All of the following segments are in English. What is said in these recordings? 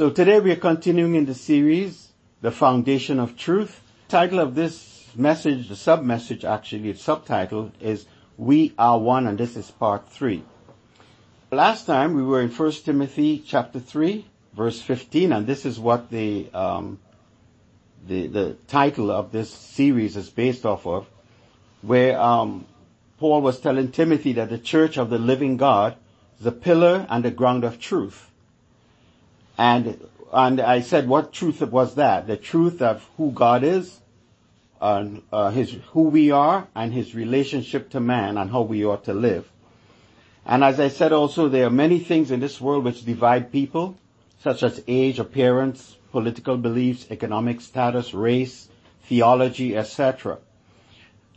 So today we are continuing in the series, The Foundation of Truth. Title of this message, the sub-message actually, its subtitle is We Are One and this is part three. Last time we were in 1 Timothy chapter 3 verse 15 and this is what the, um, the, the title of this series is based off of where um, Paul was telling Timothy that the church of the living God is a pillar and a ground of truth. And, and I said, what truth was that? The truth of who God is, uh, uh, his, who we are, and his relationship to man and how we ought to live. And as I said also, there are many things in this world which divide people, such as age, appearance, political beliefs, economic status, race, theology, etc.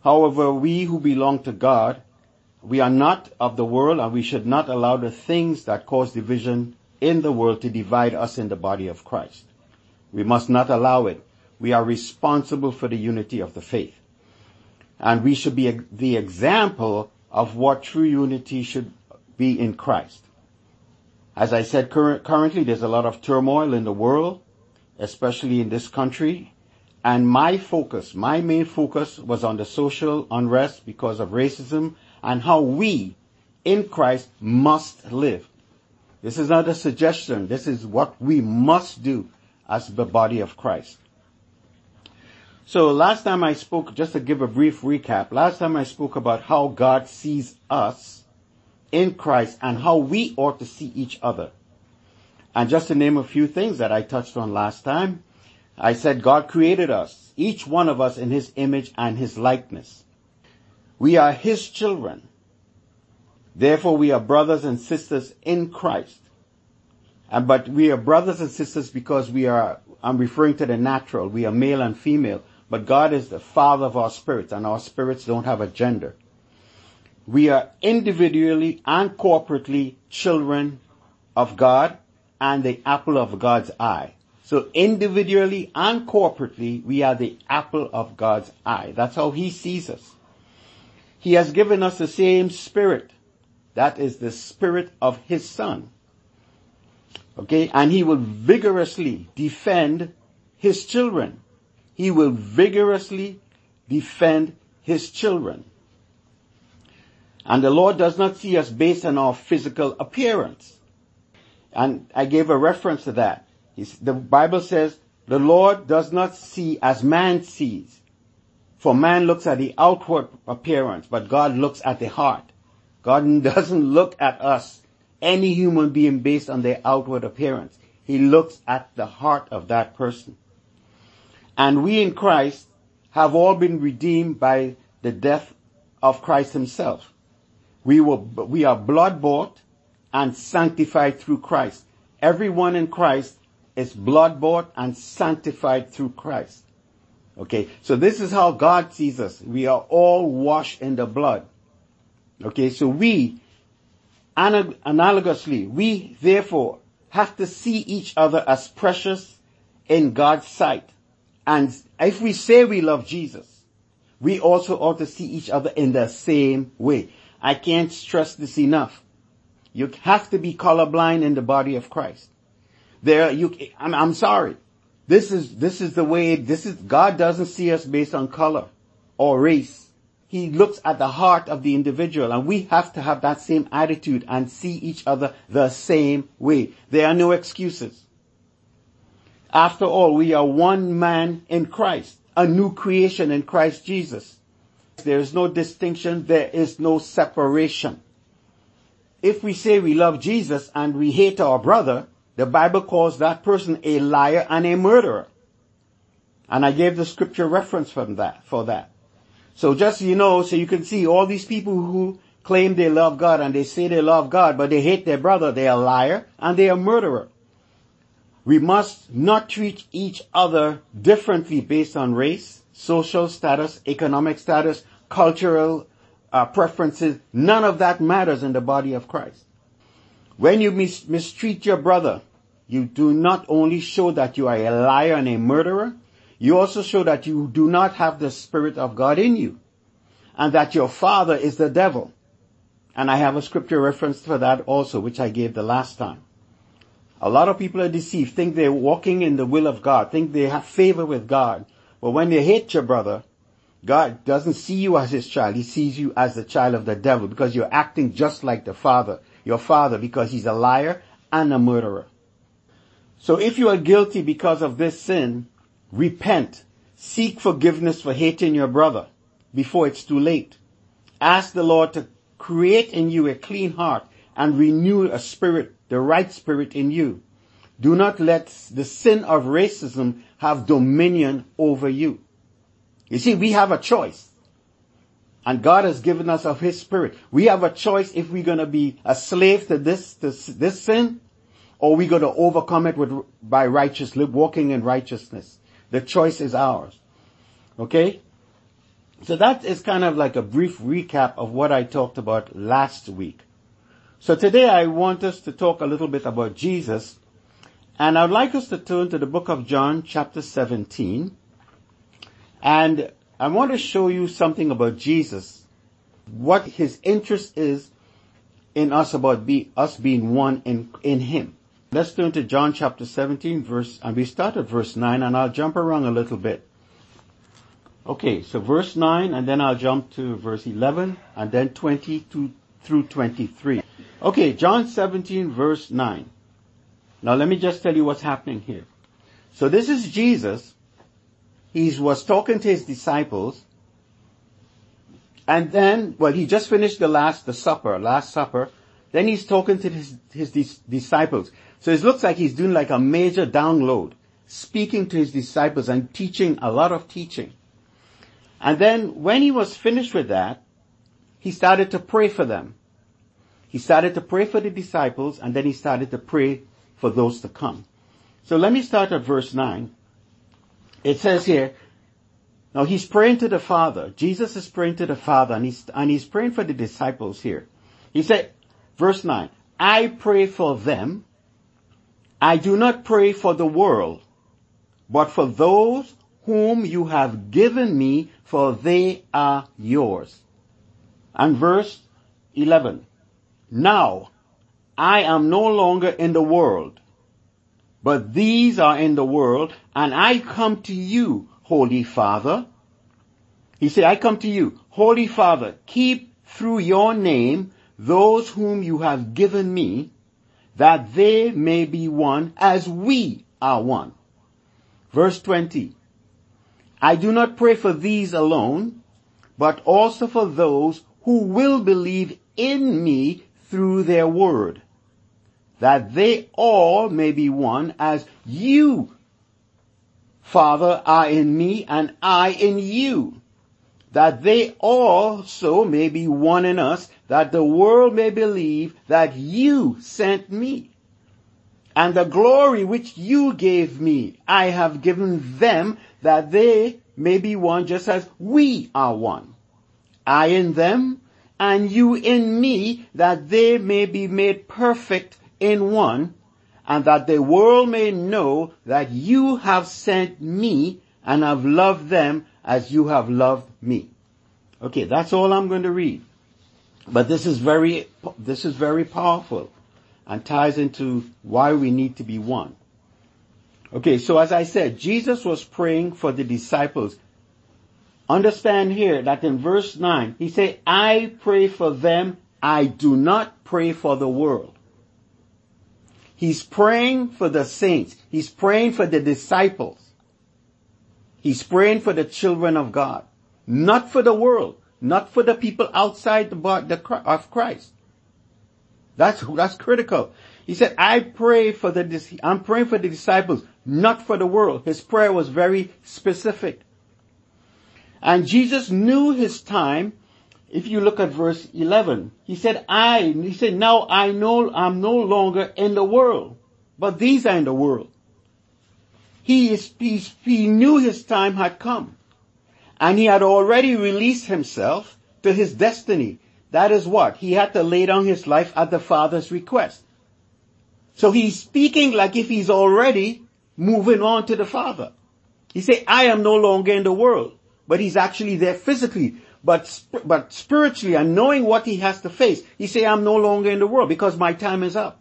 However, we who belong to God, we are not of the world and we should not allow the things that cause division in the world to divide us in the body of Christ. We must not allow it. We are responsible for the unity of the faith. And we should be the example of what true unity should be in Christ. As I said, currently there's a lot of turmoil in the world, especially in this country, and my focus, my main focus was on the social unrest because of racism and how we in Christ must live. This is not a suggestion. This is what we must do as the body of Christ. So last time I spoke, just to give a brief recap, last time I spoke about how God sees us in Christ and how we ought to see each other. And just to name a few things that I touched on last time, I said God created us, each one of us in His image and His likeness. We are His children. Therefore we are brothers and sisters in Christ. And, but we are brothers and sisters because we are, I'm referring to the natural, we are male and female, but God is the father of our spirits and our spirits don't have a gender. We are individually and corporately children of God and the apple of God's eye. So individually and corporately, we are the apple of God's eye. That's how He sees us. He has given us the same spirit. That is the spirit of His Son. Okay, and He will vigorously defend His children. He will vigorously defend His children. And the Lord does not see us based on our physical appearance. And I gave a reference to that the Bible says, the Lord does not see as man sees. For man looks at the outward appearance, but God looks at the heart. God doesn't look at us, any human being based on their outward appearance. He looks at the heart of that person. And we in Christ have all been redeemed by the death of Christ himself. We were, we are blood bought and sanctified through Christ. Everyone in Christ is blood bought and sanctified through Christ. Okay, so this is how God sees us. We are all washed in the blood. Okay, so we, analogously, we therefore have to see each other as precious in God's sight. And if we say we love Jesus, we also ought to see each other in the same way. I can't stress this enough. You have to be colorblind in the body of Christ. There, you, I'm, I'm sorry. This is, this is the way, this is, God doesn't see us based on color or race. He looks at the heart of the individual and we have to have that same attitude and see each other the same way. There are no excuses. After all, we are one man in Christ, a new creation in Christ Jesus. There is no distinction, there is no separation. If we say we love Jesus and we hate our brother, the Bible calls that person a liar and a murderer. And I gave the scripture reference from that, for that. So just you know, so you can see all these people who claim they love God and they say they love God, but they hate their brother, they are a liar and they are a murderer. We must not treat each other differently based on race, social status, economic status, cultural uh, preferences. None of that matters in the body of Christ. When you mis- mistreat your brother, you do not only show that you are a liar and a murderer, you also show that you do not have the Spirit of God in you. And that your father is the devil. And I have a scripture reference for that also, which I gave the last time. A lot of people are deceived, think they're walking in the will of God, think they have favor with God. But when they hate your brother, God doesn't see you as his child. He sees you as the child of the devil because you're acting just like the father, your father, because he's a liar and a murderer. So if you are guilty because of this sin, repent. Seek forgiveness for hating your brother before it's too late. Ask the Lord to create in you a clean heart and renew a spirit, the right spirit in you. Do not let the sin of racism have dominion over you. You see, we have a choice. And God has given us of His Spirit. We have a choice if we're gonna be a slave to this, this, this sin, or we're gonna overcome it with, by righteousness, walking in righteousness. The choice is ours. Okay? So that is kind of like a brief recap of what I talked about last week. So today I want us to talk a little bit about Jesus, and I'd like us to turn to the book of John chapter 17, and I want to show you something about Jesus, what his interest is in us about be, us being one in, in him. Let's turn to John chapter 17 verse, and we start at verse 9 and I'll jump around a little bit. Okay, so verse 9 and then I'll jump to verse 11 and then 22 through 23. Okay, John 17 verse 9. Now let me just tell you what's happening here. So this is Jesus. He was talking to his disciples and then, well, he just finished the last, the supper, last supper. Then he's talking to his, his disciples. So it looks like he's doing like a major download, speaking to his disciples and teaching a lot of teaching. And then when he was finished with that, he started to pray for them. He started to pray for the disciples and then he started to pray for those to come. So let me start at verse 9. It says here, now he's praying to the Father. Jesus is praying to the Father and he's, and he's praying for the disciples here. He said, verse 9, I pray for them. I do not pray for the world, but for those whom you have given me, for they are yours. And verse 11. Now, I am no longer in the world, but these are in the world, and I come to you, Holy Father. He said, I come to you, Holy Father, keep through your name those whom you have given me, that they may be one as we are one. Verse 20. I do not pray for these alone, but also for those who will believe in me through their word, that they all may be one as you, Father, are in me and I in you, that they also may be one in us, that the world may believe that you sent me. And the glory which you gave me, I have given them that they may be one just as we are one. I in them and you in me that they may be made perfect in one and that the world may know that you have sent me and have loved them as you have loved me. Okay, that's all I'm going to read. But this is very, this is very powerful and ties into why we need to be one. Okay, so as I said, Jesus was praying for the disciples. Understand here that in verse 9, he said, I pray for them, I do not pray for the world. He's praying for the saints. He's praying for the disciples. He's praying for the children of God. Not for the world. Not for the people outside the, the of Christ. That's, that's critical. He said, I pray for the, I'm praying for the disciples, not for the world. His prayer was very specific. And Jesus knew his time. If you look at verse 11, he said, I, he said, now I know I'm no longer in the world, but these are in the world. He is, he, he knew his time had come and he had already released himself to his destiny. That is what? He had to lay down his life at the Father's request. So he's speaking like if he's already moving on to the Father. He said, I am no longer in the world, but he's actually there physically, but, but spiritually and knowing what he has to face. He say, I'm no longer in the world because my time is up.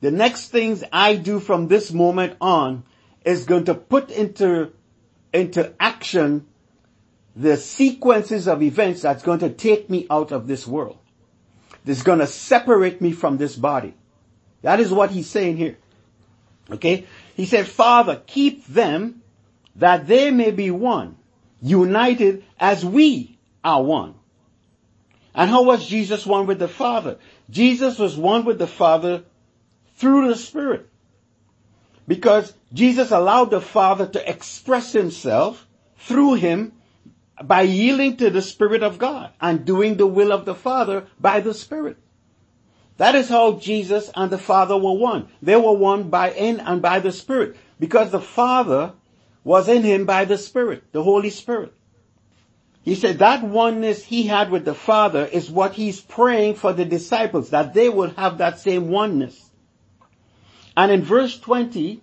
the next things I do from this moment on is going to put into, into action the sequences of events that's going to take me out of this world. That's going to separate me from this body. That is what he's saying here. Okay? He said, Father, keep them that they may be one, united as we are one. And how was Jesus one with the Father? Jesus was one with the Father through the Spirit. Because Jesus allowed the Father to express himself through him by yielding to the Spirit of God and doing the will of the Father by the Spirit. That is how Jesus and the Father were one. They were one by in and by the Spirit because the Father was in him by the Spirit, the Holy Spirit. He said that oneness he had with the Father is what he's praying for the disciples, that they would have that same oneness. And in verse 20,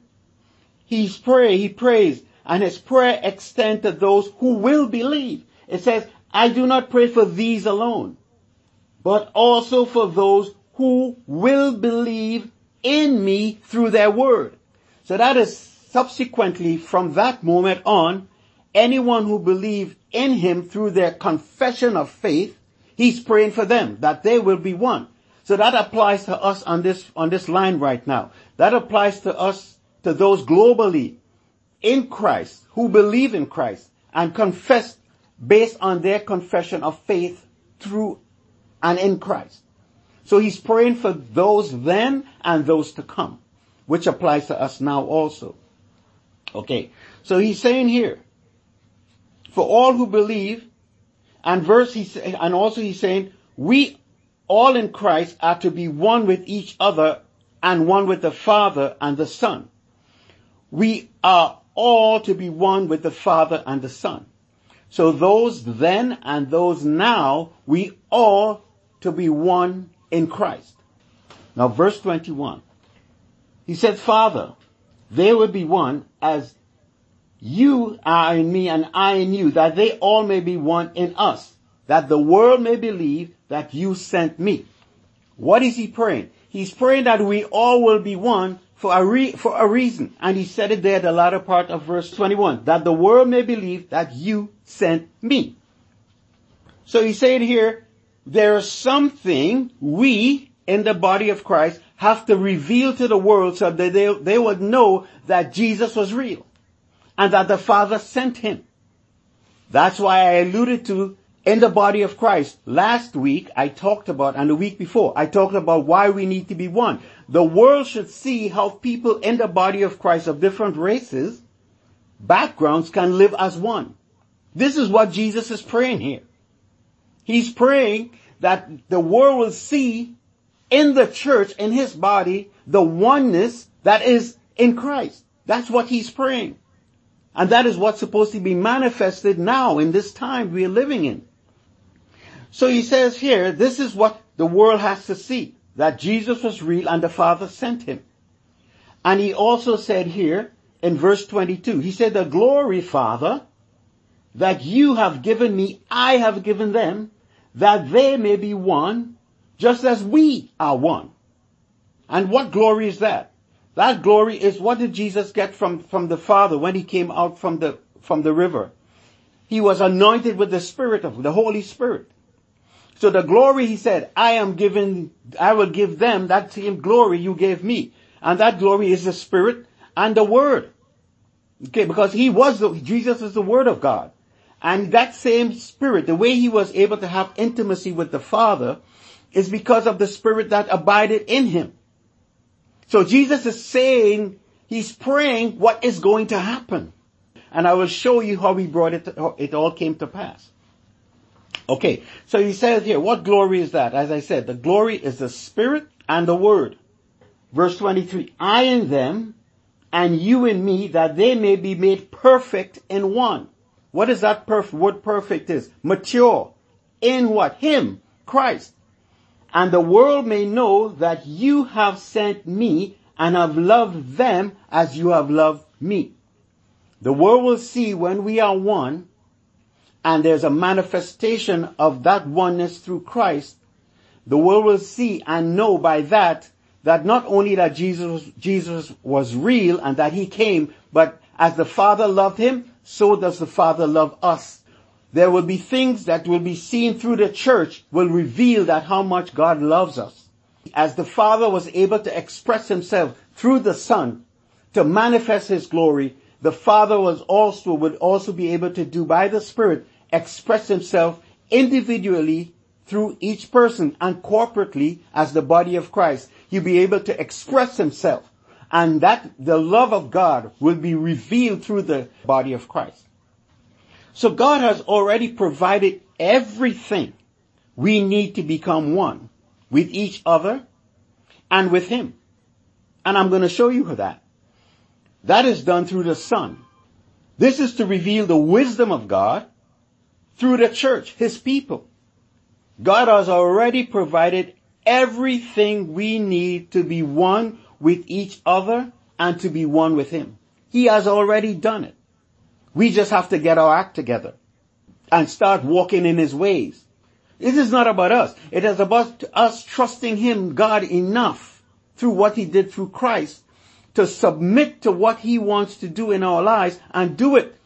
he's pray, he prays, and his prayer extends to those who will believe. It says, I do not pray for these alone, but also for those who will believe in me through their word. So that is subsequently from that moment on, anyone who believed in him through their confession of faith, he's praying for them that they will be one. So that applies to us on this, on this line right now. That applies to us, to those globally in Christ, who believe in Christ and confess based on their confession of faith through and in Christ. So he's praying for those then and those to come, which applies to us now also. Okay. So he's saying here, for all who believe, and verse he and also he's saying, we all in Christ are to be one with each other and one with the Father and the Son. We are all to be one with the Father and the Son. So those then and those now, we all to be one in Christ. Now verse 21. He said, Father, they will be one as you are in me and I in you, that they all may be one in us, that the world may believe that you sent me. What is he praying? He's praying that we all will be one for a, re- for a reason. And he said it there, the latter part of verse 21, that the world may believe that you sent me. So he's saying here, there's something we in the body of Christ have to reveal to the world so that they, they would know that Jesus was real and that the Father sent him. That's why I alluded to in the body of Christ. Last week I talked about, and the week before, I talked about why we need to be one. The world should see how people in the body of Christ of different races, backgrounds can live as one. This is what Jesus is praying here. He's praying that the world will see in the church, in his body, the oneness that is in Christ. That's what he's praying. And that is what's supposed to be manifested now in this time we are living in. So he says here, this is what the world has to see, that Jesus was real and the Father sent him. And he also said here in verse 22, he said, the glory, Father, that you have given me, I have given them, that they may be one, just as we are one. And what glory is that? That glory is what did Jesus get from, from the Father when he came out from the, from the river? He was anointed with the Spirit of the Holy Spirit. So the glory, he said, I am given, I will give them that same glory you gave me. And that glory is the Spirit and the Word. Okay, because he was the, Jesus is the Word of God. And that same Spirit, the way he was able to have intimacy with the Father, is because of the Spirit that abided in him. So Jesus is saying, he's praying what is going to happen. And I will show you how he brought it, to, it all came to pass. Okay, so he says here, what glory is that? As I said, the glory is the Spirit and the Word. Verse 23, I in them and you in me that they may be made perfect in one. What is that perf- word perfect is? Mature. In what? Him, Christ. And the world may know that you have sent me and have loved them as you have loved me. The world will see when we are one and there's a manifestation of that oneness through Christ, the world will see and know by that that not only that Jesus, Jesus was real and that he came, but as the Father loved him, so does the Father love us. There will be things that will be seen through the church will reveal that how much God loves us. As the Father was able to express himself through the Son to manifest his glory, the Father was also, would also be able to do by the Spirit express himself individually through each person and corporately as the body of Christ. He'll be able to express himself and that the love of God will be revealed through the body of Christ. So God has already provided everything we need to become one with each other and with Him. And I'm going to show you that. That is done through the Son. This is to reveal the wisdom of God through the church, His people. God has already provided everything we need to be one with each other and to be one with Him. He has already done it. We just have to get our act together and start walking in His ways. This is not about us. It is about us trusting Him, God, enough through what He did through Christ to submit to what He wants to do in our lives and do it.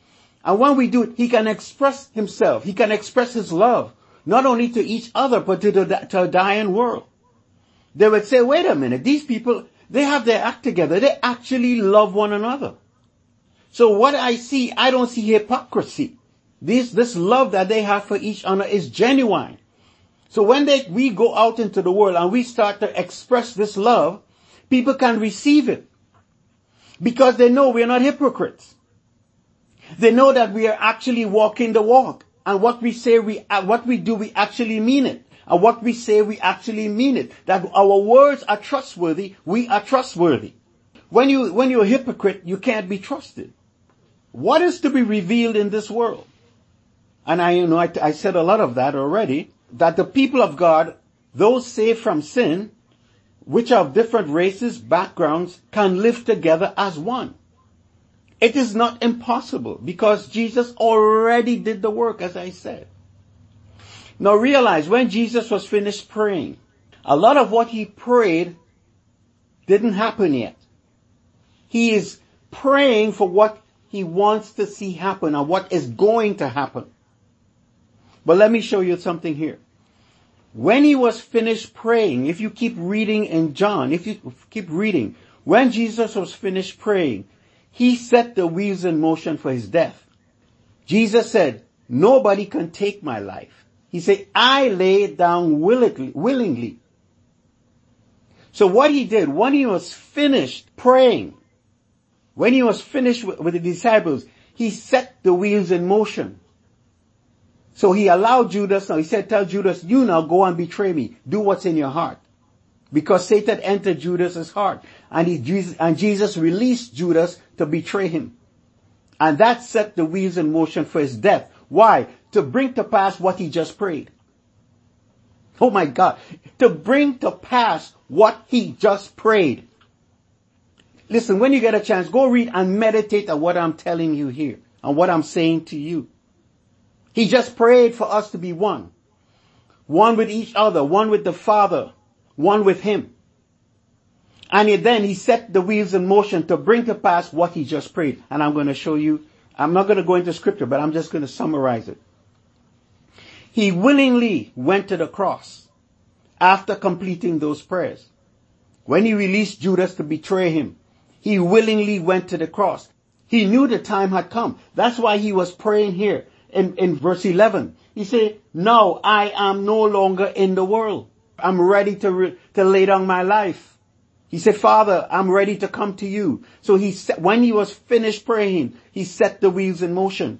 And when we do it, He can express Himself. He can express His love, not only to each other, but to the to a dying world. They would say, wait a minute, these people, they have their act together. They actually love one another. So what I see, I don't see hypocrisy. This, this love that they have for each other is genuine. So when they, we go out into the world and we start to express this love, people can receive it. Because they know we're not hypocrites. They know that we are actually walking the walk. And what we say we, uh, what we do, we actually mean it. And what we say, we actually mean it. That our words are trustworthy, we are trustworthy. When you, when you're a hypocrite, you can't be trusted. What is to be revealed in this world? And I, you know, I, I said a lot of that already, that the people of God, those saved from sin, which are of different races, backgrounds, can live together as one. It is not impossible because Jesus already did the work, as I said. Now realize when Jesus was finished praying, a lot of what he prayed didn't happen yet. He is praying for what he wants to see happen or what is going to happen. But let me show you something here. When he was finished praying, if you keep reading in John, if you keep reading, when Jesus was finished praying, he set the wheels in motion for his death. Jesus said, nobody can take my life. He said, I lay it down willingly. So what he did, when he was finished praying, when he was finished with the disciples, he set the wheels in motion. So he allowed Judas, now he said, tell Judas, you now go and betray me. Do what's in your heart. Because Satan entered Judas's heart. And, he, and Jesus released Judas to betray him. And that set the wheels in motion for his death. Why? To bring to pass what he just prayed. Oh my God. To bring to pass what he just prayed. Listen, when you get a chance, go read and meditate on what I'm telling you here and what I'm saying to you. He just prayed for us to be one. One with each other, one with the Father, one with Him. And then he set the wheels in motion to bring to pass what he just prayed. And I'm going to show you I'm not going to go into scripture, but I'm just going to summarize it. He willingly went to the cross after completing those prayers. When he released Judas to betray him, he willingly went to the cross. He knew the time had come. That's why he was praying here in, in verse 11. He said, now I am no longer in the world. I'm ready to, re- to lay down my life. He said, Father, I'm ready to come to you. So he set, when he was finished praying, he set the wheels in motion.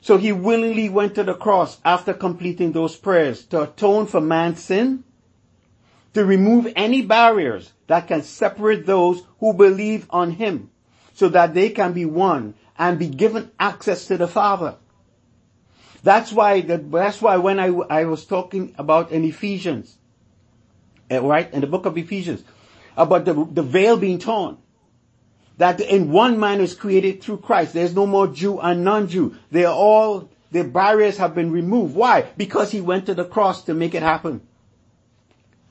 So he willingly went to the cross after completing those prayers to atone for man's sin, to remove any barriers that can separate those who believe on him so that they can be one and be given access to the Father. That's why, that's why when I, I was talking about in Ephesians, Eh, right, in the book of Ephesians, about the, the veil being torn. That in one man is created through Christ. There's no more Jew and non-Jew. They're all, the barriers have been removed. Why? Because he went to the cross to make it happen.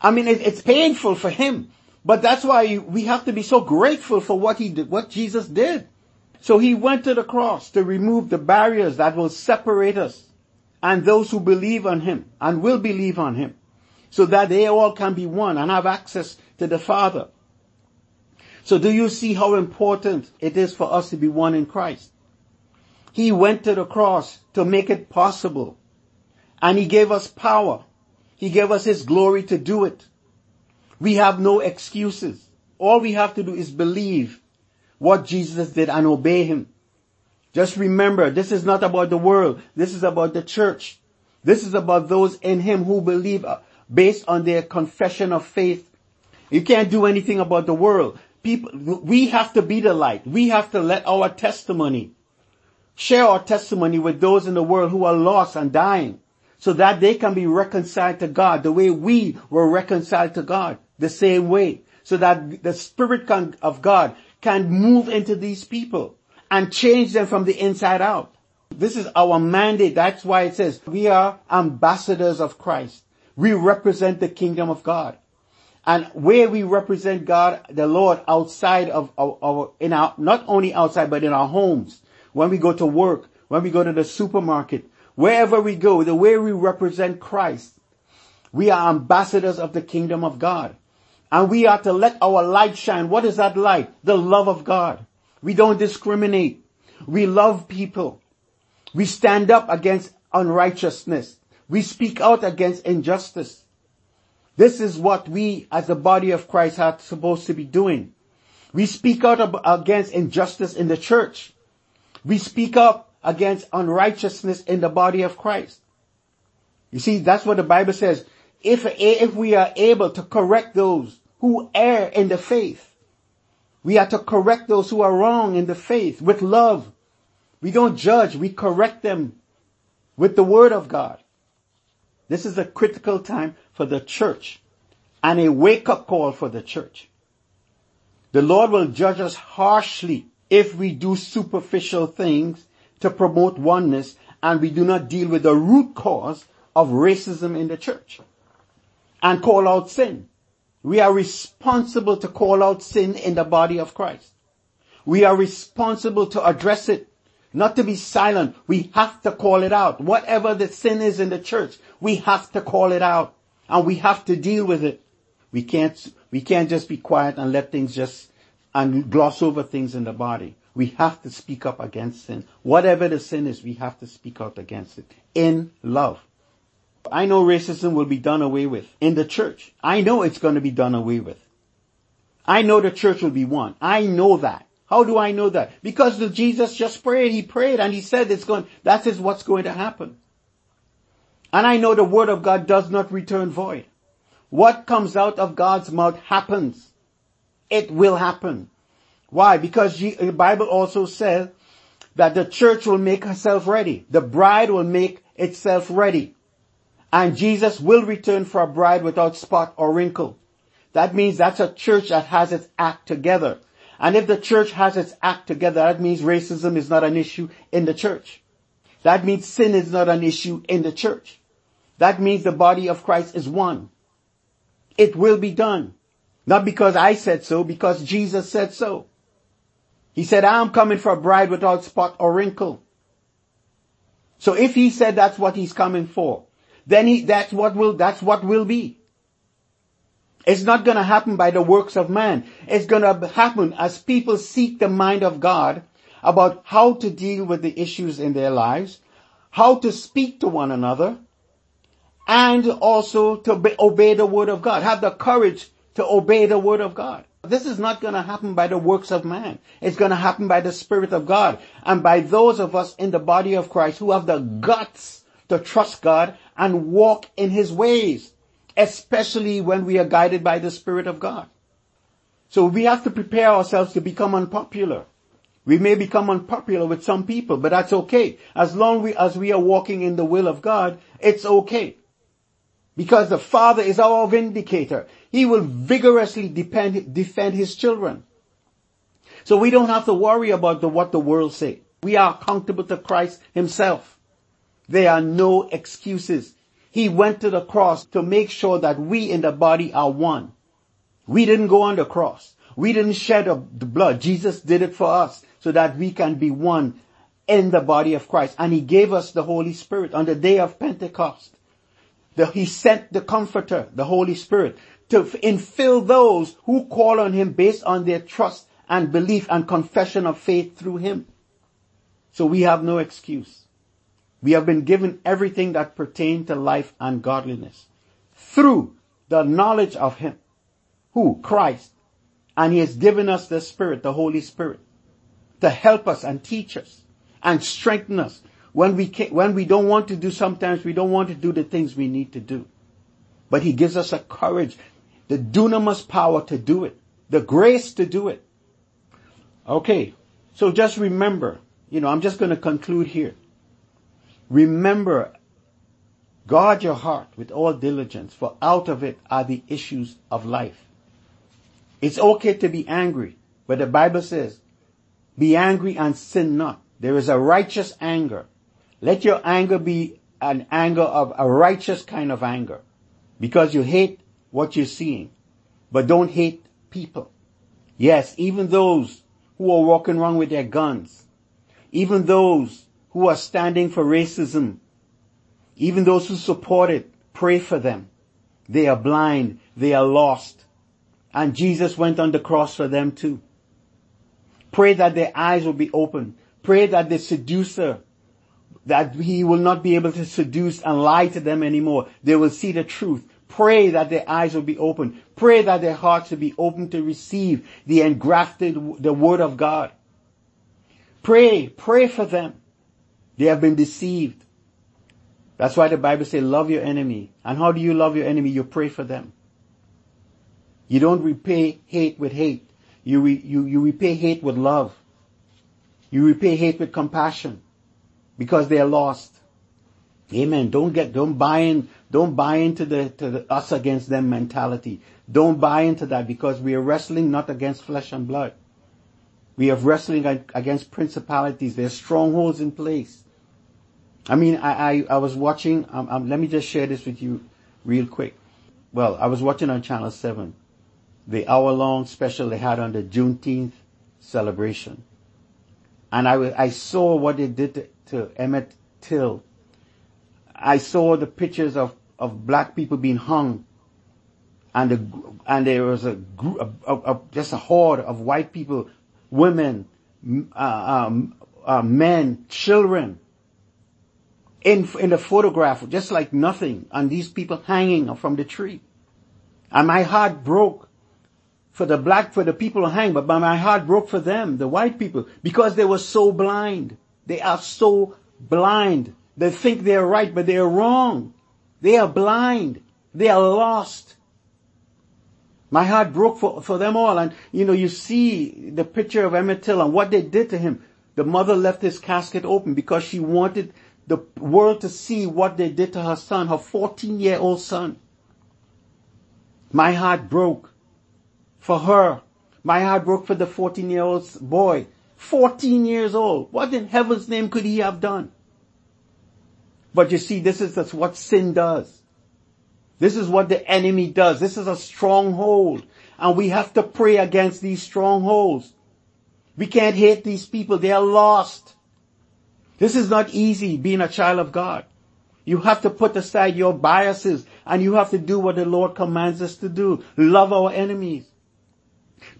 I mean, it, it's painful for him But that's why we have to be so grateful for what he did, what Jesus did. So he went to the cross to remove the barriers that will separate us and those who believe on him and will believe on him so that they all can be one and have access to the Father. So do you see how important it is for us to be one in Christ? He went to the cross to make it possible. And He gave us power. He gave us His glory to do it. We have no excuses. All we have to do is believe what Jesus did and obey Him. Just remember, this is not about the world. This is about the church. This is about those in Him who believe uh, based on their confession of faith. You can't do anything about the world people, we have to be the light. We have to let our testimony, share our testimony with those in the world who are lost and dying so that they can be reconciled to God the way we were reconciled to God, the same way, so that the Spirit of God can move into these people and change them from the inside out. This is our mandate. That's why it says we are ambassadors of Christ. We represent the kingdom of God. And where we represent God, the Lord outside of our, our, in our, not only outside, but in our homes, when we go to work, when we go to the supermarket, wherever we go, the way we represent Christ, we are ambassadors of the kingdom of God. And we are to let our light shine. What is that light? The love of God. We don't discriminate. We love people. We stand up against unrighteousness. We speak out against injustice. This is what we as the body of Christ are supposed to be doing. We speak out against injustice in the church. We speak up against unrighteousness in the body of Christ. You see, that's what the Bible says. If, if we are able to correct those who err in the faith, we are to correct those who are wrong in the faith with love. We don't judge, we correct them with the word of God. This is a critical time for the church and a wake up call for the church. The Lord will judge us harshly if we do superficial things to promote oneness and we do not deal with the root cause of racism in the church and call out sin. We are responsible to call out sin in the body of Christ. We are responsible to address it not to be silent. We have to call it out. Whatever the sin is in the church, we have to call it out and we have to deal with it. We can't, we can't just be quiet and let things just, and gloss over things in the body. We have to speak up against sin. Whatever the sin is, we have to speak out against it in love. I know racism will be done away with in the church. I know it's going to be done away with. I know the church will be one. I know that. How do I know that? Because Jesus just prayed. He prayed and he said it's going, that is what's going to happen. And I know the word of God does not return void. What comes out of God's mouth happens. It will happen. Why? Because the Bible also says that the church will make herself ready. The bride will make itself ready. And Jesus will return for a bride without spot or wrinkle. That means that's a church that has its act together. And if the church has its act together, that means racism is not an issue in the church. That means sin is not an issue in the church. That means the body of Christ is one. It will be done. Not because I said so, because Jesus said so. He said, I am coming for a bride without spot or wrinkle. So if he said that's what he's coming for, then he, that's what will, that's what will be. It's not going to happen by the works of man. It's going to happen as people seek the mind of God about how to deal with the issues in their lives, how to speak to one another, and also to be, obey the word of God. Have the courage to obey the word of God. This is not going to happen by the works of man. It's going to happen by the Spirit of God and by those of us in the body of Christ who have the guts to trust God and walk in His ways especially when we are guided by the Spirit of God. So we have to prepare ourselves to become unpopular. We may become unpopular with some people, but that's okay. As long as we are walking in the will of God, it's okay. Because the Father is our vindicator. He will vigorously defend, defend His children. So we don't have to worry about the, what the world say. We are accountable to Christ Himself. There are no excuses. He went to the cross to make sure that we in the body are one. We didn't go on the cross. We didn't shed the blood. Jesus did it for us so that we can be one in the body of Christ. And he gave us the Holy Spirit on the day of Pentecost. The, he sent the comforter, the Holy Spirit, to infill those who call on him based on their trust and belief and confession of faith through him. So we have no excuse. We have been given everything that pertains to life and godliness through the knowledge of him. Who? Christ. And he has given us the Spirit, the Holy Spirit, to help us and teach us and strengthen us when we can, when we don't want to do sometimes we don't want to do the things we need to do. But he gives us a courage, the dunamis power to do it, the grace to do it. Okay. So just remember, you know, I'm just going to conclude here. Remember, guard your heart with all diligence, for out of it are the issues of life. It's okay to be angry, but the Bible says, be angry and sin not. There is a righteous anger. Let your anger be an anger of a righteous kind of anger because you hate what you're seeing, but don't hate people. Yes, even those who are walking around with their guns, even those who are standing for racism, even those who support it, pray for them. They are blind. They are lost. And Jesus went on the cross for them too. Pray that their eyes will be open. Pray that the seducer, that he will not be able to seduce and lie to them anymore. They will see the truth. Pray that their eyes will be open. Pray that their hearts will be open to receive the engrafted, the word of God. Pray, pray for them. They have been deceived. That's why the Bible says love your enemy. And how do you love your enemy? You pray for them. You don't repay hate with hate. You, re, you, you repay hate with love. You repay hate with compassion because they are lost. Amen. Don't get, don't buy in, don't buy into the, to the us against them mentality. Don't buy into that because we are wrestling not against flesh and blood. We are wrestling against principalities. There's strongholds in place. I mean, I, I, I was watching, um, um, let me just share this with you real quick. Well, I was watching on Channel 7, the hour long special they had on the Juneteenth celebration. And I, I saw what they did to, to Emmett Till. I saw the pictures of, of black people being hung. And, the, and there was a group, a, a, a, just a horde of white people, women, uh, um, uh, men, children, in, in the photograph, just like nothing, and these people hanging from the tree. And my heart broke for the black, for the people who hang, but my heart broke for them, the white people, because they were so blind. They are so blind. They think they're right, but they're wrong. They are blind. They are lost. My heart broke for, for them all. And, you know, you see the picture of Emmett Till and what they did to him. The mother left his casket open because she wanted the world to see what they did to her son, her 14 year old son. My heart broke for her. My heart broke for the 14 year old boy. 14 years old. What in heaven's name could he have done? But you see, this is what sin does. This is what the enemy does. This is a stronghold. And we have to pray against these strongholds. We can't hate these people. They are lost. This is not easy being a child of God. You have to put aside your biases and you have to do what the Lord commands us to do. Love our enemies.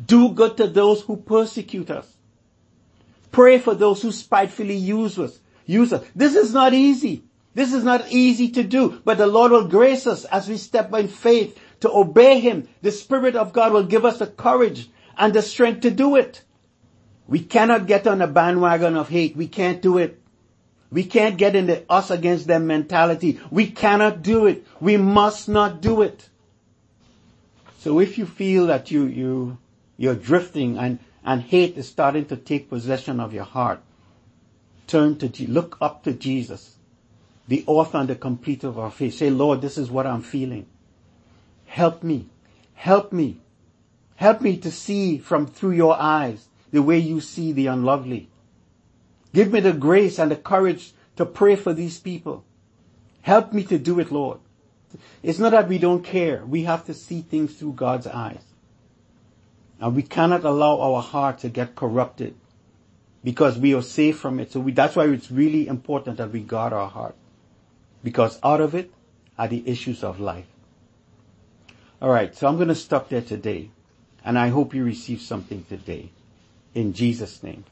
Do good to those who persecute us. Pray for those who spitefully use us. Use us. This is not easy. This is not easy to do, but the Lord will grace us as we step in faith to obey Him. The Spirit of God will give us the courage and the strength to do it. We cannot get on a bandwagon of hate. We can't do it. We can't get in the us against them mentality. We cannot do it. We must not do it. So if you feel that you, you, you're drifting and, and hate is starting to take possession of your heart, turn to, look up to Jesus, the author and the completer of our faith. Say, Lord, this is what I'm feeling. Help me. Help me. Help me to see from through your eyes the way you see the unlovely. Give me the grace and the courage to pray for these people. Help me to do it, Lord. It's not that we don't care. We have to see things through God's eyes. And we cannot allow our heart to get corrupted because we are safe from it. So we, that's why it's really important that we guard our heart because out of it are the issues of life. Alright, so I'm going to stop there today and I hope you receive something today. In Jesus name.